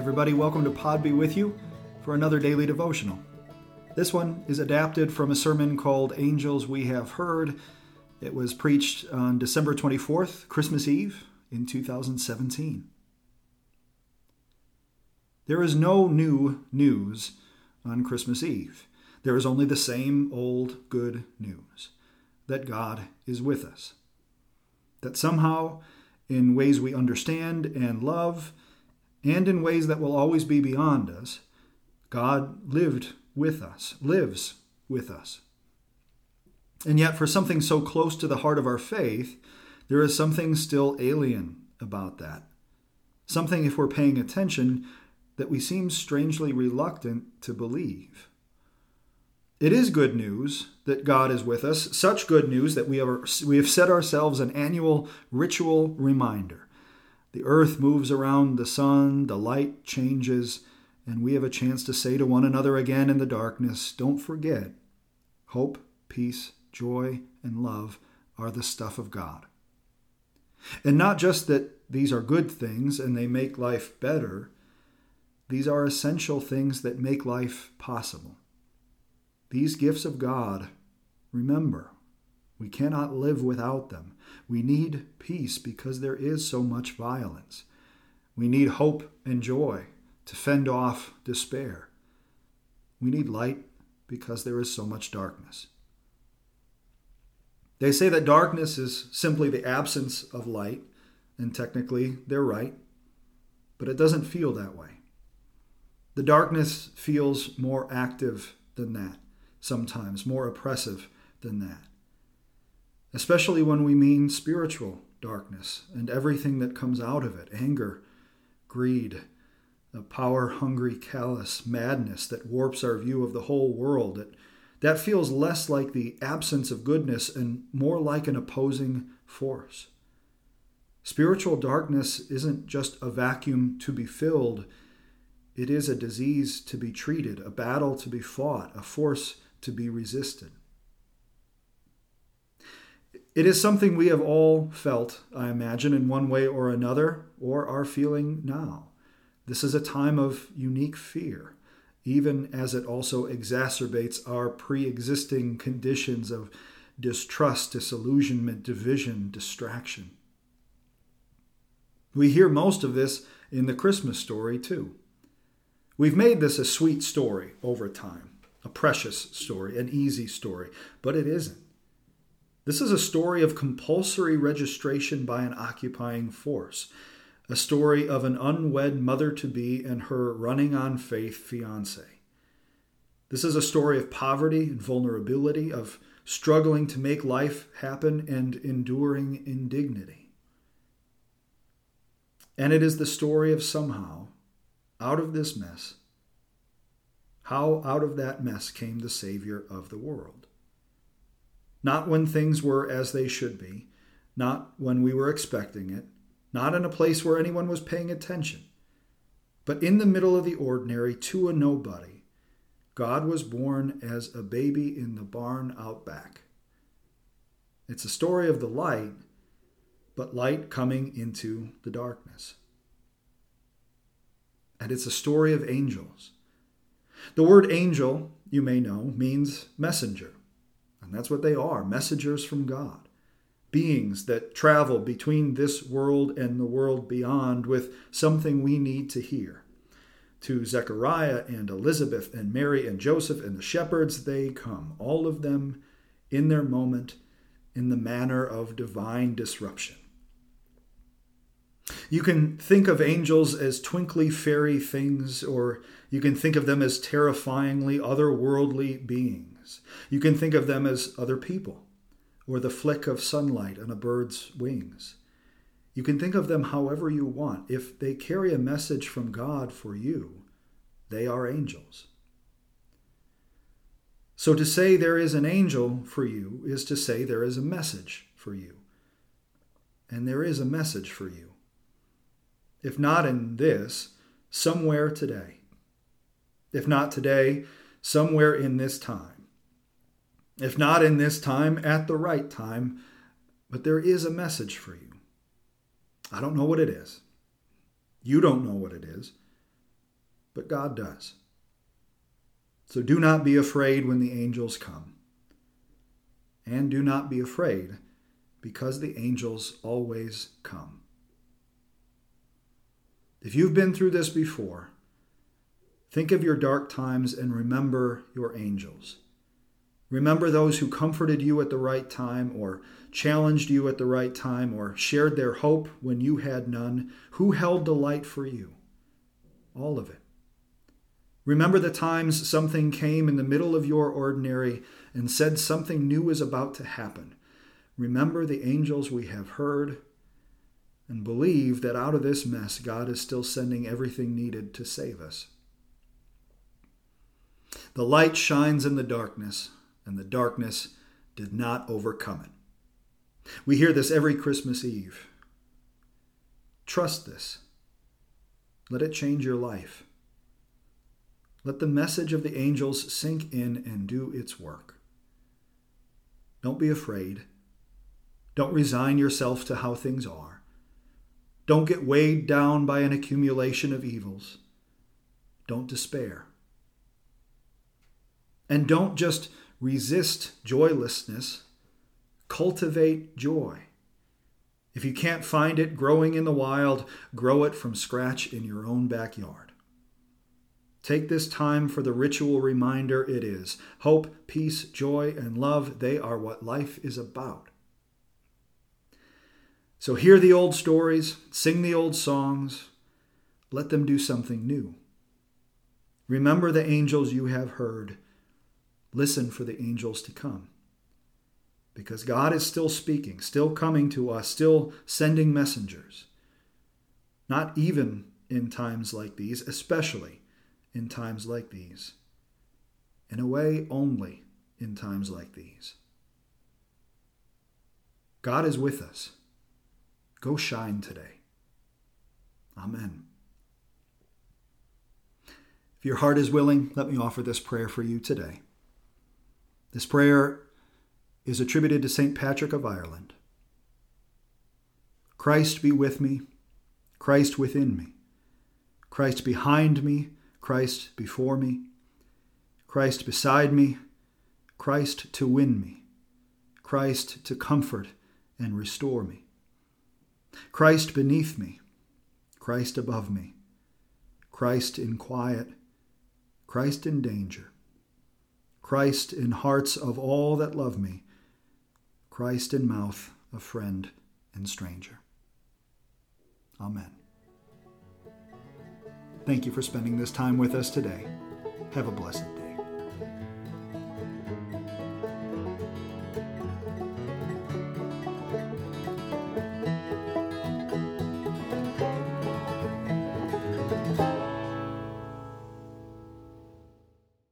everybody. Welcome to Pod Be With You for another daily devotional. This one is adapted from a sermon called Angels We Have Heard. It was preached on December 24th, Christmas Eve in 2017. There is no new news on Christmas Eve. There is only the same old good news that God is with us. That somehow, in ways we understand and love, and in ways that will always be beyond us, God lived with us, lives with us. And yet, for something so close to the heart of our faith, there is something still alien about that. Something, if we're paying attention, that we seem strangely reluctant to believe. It is good news that God is with us, such good news that we have, we have set ourselves an annual ritual reminder the earth moves around the sun, the light changes, and we have a chance to say to one another again in the darkness don't forget, hope, peace, joy, and love are the stuff of God. And not just that these are good things and they make life better, these are essential things that make life possible. These gifts of God, remember, we cannot live without them. We need peace because there is so much violence. We need hope and joy to fend off despair. We need light because there is so much darkness. They say that darkness is simply the absence of light, and technically they're right, but it doesn't feel that way. The darkness feels more active than that, sometimes more oppressive than that especially when we mean spiritual darkness and everything that comes out of it anger, greed, the power hungry, callous madness that warps our view of the whole world. It, that feels less like the absence of goodness and more like an opposing force. Spiritual darkness isn't just a vacuum to be filled, it is a disease to be treated, a battle to be fought, a force to be resisted. It is something we have all felt, I imagine, in one way or another, or are feeling now. This is a time of unique fear, even as it also exacerbates our pre existing conditions of distrust, disillusionment, division, distraction. We hear most of this in the Christmas story, too. We've made this a sweet story over time, a precious story, an easy story, but it isn't. This is a story of compulsory registration by an occupying force, a story of an unwed mother to be and her running on faith fiance. This is a story of poverty and vulnerability, of struggling to make life happen and enduring indignity. And it is the story of somehow, out of this mess, how out of that mess came the Savior of the world not when things were as they should be, not when we were expecting it, not in a place where anyone was paying attention, but in the middle of the ordinary to a nobody. God was born as a baby in the barn out back. It's a story of the light, but light coming into the darkness. And it's a story of angels. The word angel, you may know, means messenger. That's what they are messengers from God, beings that travel between this world and the world beyond with something we need to hear. To Zechariah and Elizabeth and Mary and Joseph and the shepherds, they come, all of them in their moment, in the manner of divine disruption. You can think of angels as twinkly fairy things, or you can think of them as terrifyingly otherworldly beings. You can think of them as other people, or the flick of sunlight on a bird's wings. You can think of them however you want. If they carry a message from God for you, they are angels. So to say there is an angel for you is to say there is a message for you. And there is a message for you if not in this, somewhere today. If not today, somewhere in this time. If not in this time, at the right time, but there is a message for you. I don't know what it is. You don't know what it is. but God does. So do not be afraid when the angels come. And do not be afraid because the angels always come. If you've been through this before, think of your dark times and remember your angels. Remember those who comforted you at the right time, or challenged you at the right time, or shared their hope when you had none, who held the light for you. All of it. Remember the times something came in the middle of your ordinary and said something new is about to happen. Remember the angels we have heard and believe that out of this mess, God is still sending everything needed to save us. The light shines in the darkness, and the darkness did not overcome it. We hear this every Christmas Eve. Trust this. Let it change your life. Let the message of the angels sink in and do its work. Don't be afraid. Don't resign yourself to how things are. Don't get weighed down by an accumulation of evils. Don't despair. And don't just resist joylessness, cultivate joy. If you can't find it growing in the wild, grow it from scratch in your own backyard. Take this time for the ritual reminder it is. Hope, peace, joy, and love, they are what life is about. So hear the old stories, sing the old songs, let them do something new. Remember the angels you have heard. Listen for the angels to come. Because God is still speaking, still coming to us, still sending messengers. Not even in times like these, especially in times like these. In a way, only in times like these. God is with us. Go shine today. Amen. If your heart is willing, let me offer this prayer for you today. This prayer is attributed to St. Patrick of Ireland. Christ be with me, Christ within me, Christ behind me, Christ before me, Christ beside me, Christ to win me, Christ to comfort and restore me, Christ beneath me, Christ above me, Christ in quiet, Christ in danger, Christ in hearts of all that love me, Christ in mouth of friend and stranger. Amen. Thank you for spending this time with us today. Have a blessed day.